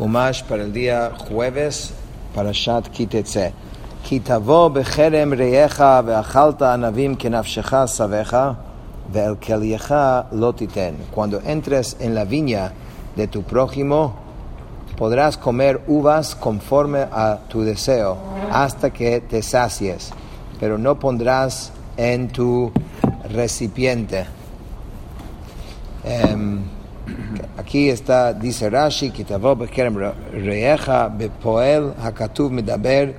Humash para el día jueves, para Shat Kitetse. Kitavo becherem reyecha ve'achalta anavim kenafshecha savecha ve'el keliecha lotiten. Cuando entres en la viña de tu prójimo, podrás comer uvas conforme a tu deseo hasta que te sacies, pero no pondrás en tu recipiente. Um, Aquí está, dice Rashi, Bepoel Hakatuv Medaber.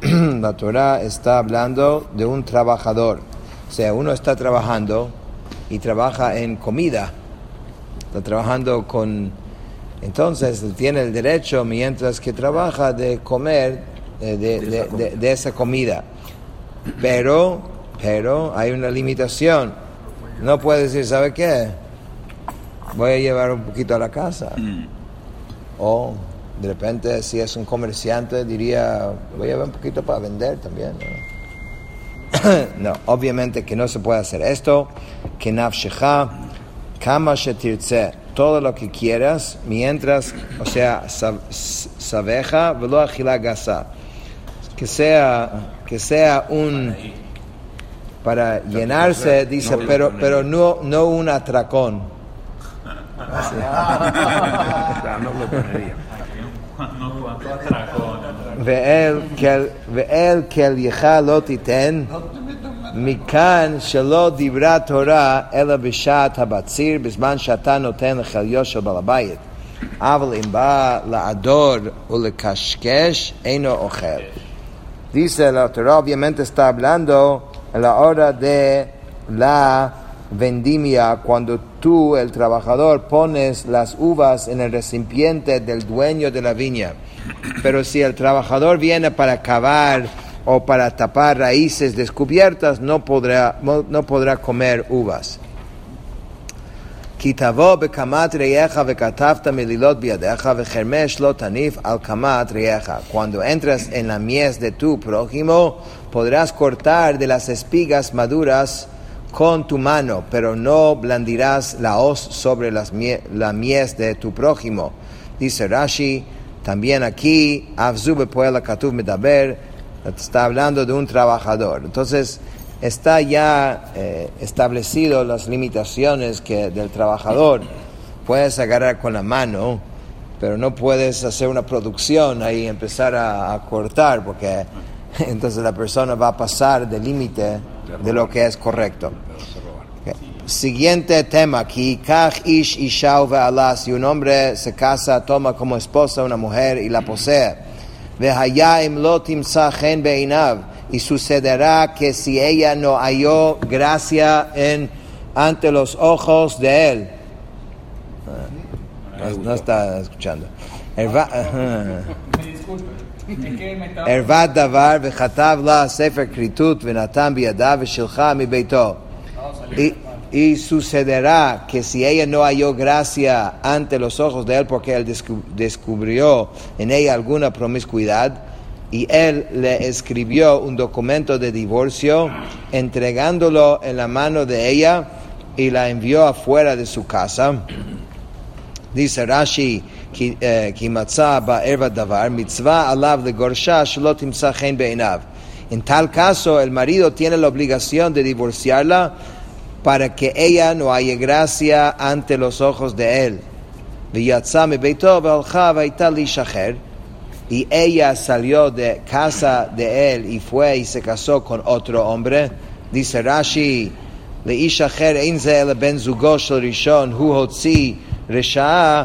La Torah está hablando de un trabajador. O sea, uno está trabajando y trabaja en comida. Está trabajando con. Entonces tiene el derecho, mientras que trabaja, de comer eh, de, de, de, de esa comida. Pero, pero hay una limitación. No puede decir, ¿sabe qué? Voy a llevar un poquito a la casa. Mm. O de repente, si es un comerciante, diría, voy a llevar un poquito para vender también. No, obviamente que no se puede hacer esto. Que nafshecha, kama shetirtze, todo lo que quieras, mientras, o sea, sabeja, velo gasa. Que sea, que sea un para llenarse, dice, pero, pero no, no un atracón. ואל כלייך לא תיתן מכאן שלא דיברה תורה אלא בשעת הבציר בזמן שאתה נותן לחליו של בעל הבית. אבל אם בא לעדור ולקשקש אינו אוכל. Dice la Torah obviamente está hablando a la hora vendimia cuando tú, el trabajador, pones las uvas en el recipiente del dueño de la viña. Pero si el trabajador viene para cavar o para tapar raíces descubiertas, no podrá, no podrá comer uvas. Cuando entras en la mies de tu prójimo, podrás cortar de las espigas maduras con tu mano, pero no blandirás la hoz sobre las la mies de tu prójimo. Dice Rashi, también aquí, Medaber, está hablando de un trabajador. Entonces, está ya eh, establecido las limitaciones que del trabajador. Puedes agarrar con la mano, pero no puedes hacer una producción ahí empezar a, a cortar, porque entonces la persona va a pasar del límite de lo que es correcto. Okay. Siguiente tema Kach ish isha ve'ala, si un hombre se casa, toma como esposa una mujer y la posee. Y sucederá que si ella no halló gracia en, ante los ojos de él. No, no está escuchando. Ervat davar la sefer kritut venatam biyadav shilcha mi beito. Y sucederá que si ella no halló gracia ante los ojos de él porque él descubrió en ella alguna promiscuidad, y él le escribió un documento de divorcio entregándolo en la mano de ella y la envió afuera de su casa. Dice Rashi, כי מצא בערב הדבר, מצווה עליו לגורשה שלא תמצא חן בעיניו. En tal caso, el marido tiene la obligación de divorciarla para que ella no haya gracia ante los ojos de él. ויצא מביתו והלכה והייתה להישחר. Y ella salió de casa de él y fue y se casó con otro hombre. Dice Rashi, לאיש אחר אין זה אלא בן זוגו של ראשון, הוא הוציא רשעה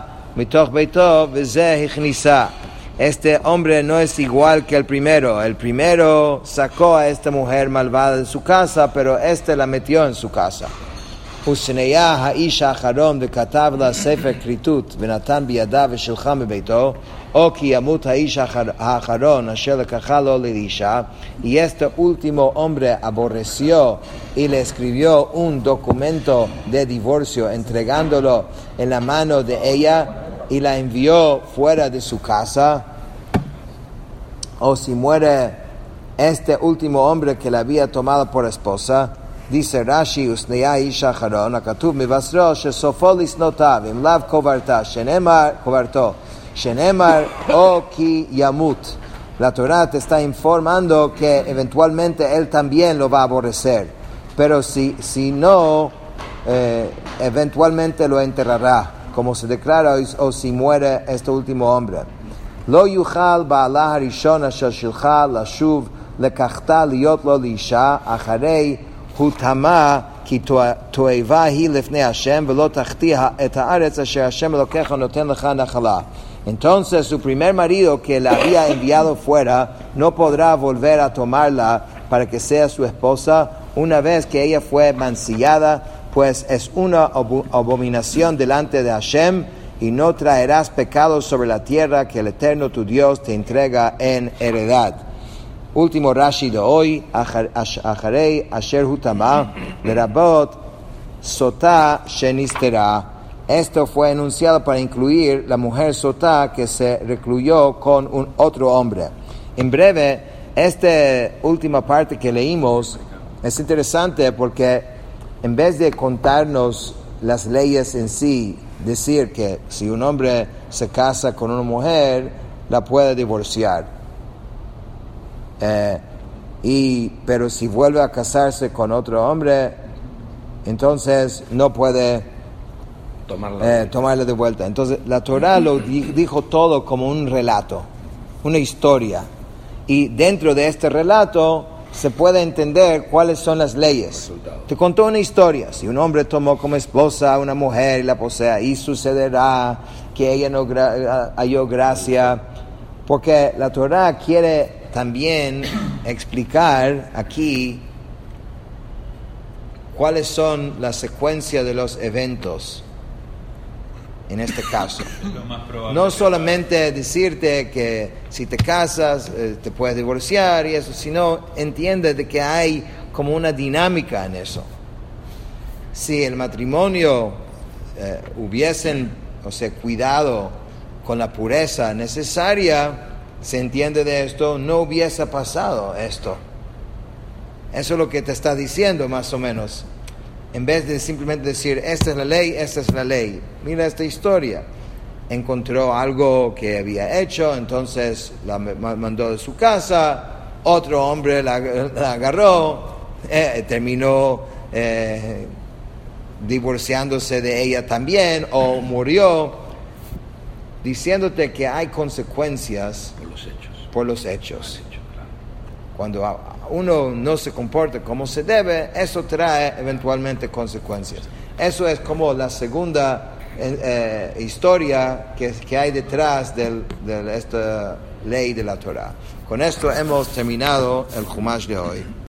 este hombre no es igual que el primero. El primero sacó a esta mujer malvada de su casa, pero este la metió en su casa. ושניה האיש האחרון וכתב לה ספר כריתות ונתן בידיו ושלחה מביתו, o que ימות האיש האחרון אשר לקחה לו לאישה, y este último hombre aborreció y le escribió un documento de divorcio entregándolo en la mano de ella y la envió fuera de su casa, o si muere este último hombre que la había tomado por esposa, dice Rashi, Usneya Isha Haron, Akatuv Mivasro, Shesofo Lisnotav, Im Lav Kovarta, Shenemar Kovarto, Shenemar o ki yamut. La Torah te está informando que eventualmente él también lo va a aborrecer. Pero si, si no, eh, eventualmente lo enterrará, como se declara, o, si muere este último hombre. Lo yuchal ba'alah harishona shel shilcha lashuv lekachta liot lo lisha acharei hutama כי תועבה היא לפני השם ולא תחטיא את הארץ אשר השם אלוקיך נותן לך נחלה. Entonces su primer marido que la había enviado fuera no podrá volver a tomarla para que sea su esposa una vez que ella fue mancillada, pues es una abominación delante de Hashem y no traerás pecados sobre la tierra que el Eterno tu Dios te entrega en heredad. Último Rashi de hoy, Acharei Asher Hutama, Lerabot Sotá Shenistera. Esto fue enunciado para incluir la mujer Sotá que se recluyó con un otro hombre. En breve, esta última parte que leímos es interesante porque en vez de contarnos las leyes en sí, decir que si un hombre se casa con una mujer, la puede divorciar. Eh, y, pero si vuelve a casarse con otro hombre, entonces no puede tomarla, eh, de vuelta. Entonces la Torah lo dijo todo como un relato, una historia. Y dentro de este relato se puede entender cuáles son las leyes. Te contó una historia. Si un hombre tomó como esposa a una mujer y la posea, y sucederá que ella no halló gracia. Porque la Torah quiere también explicar aquí cuáles son las secuencias de los eventos en este caso. No solamente decirte que si te casas eh, te puedes divorciar y eso, sino entiende de que hay como una dinámica en eso. Si el matrimonio eh, hubiesen, o sea, cuidado con la pureza necesaria, se entiende de esto, no hubiese pasado esto. Eso es lo que te está diciendo más o menos en vez de simplemente decir, esta es la ley, esta es la ley. Mira esta historia. Encontró algo que había hecho, entonces la mandó de su casa, otro hombre la, agarró, eh, terminó eh, divorciándose de ella también o murió, diciéndote que hay consecuencias por los hechos. Por los hechos. Cuando uno no se comporta como se debe, eso trae eventualmente consecuencias. Eso es como la segunda eh, eh, historia que, que, hay detrás de esta ley de la Torah. Con esto hemos terminado el Jumash de hoy.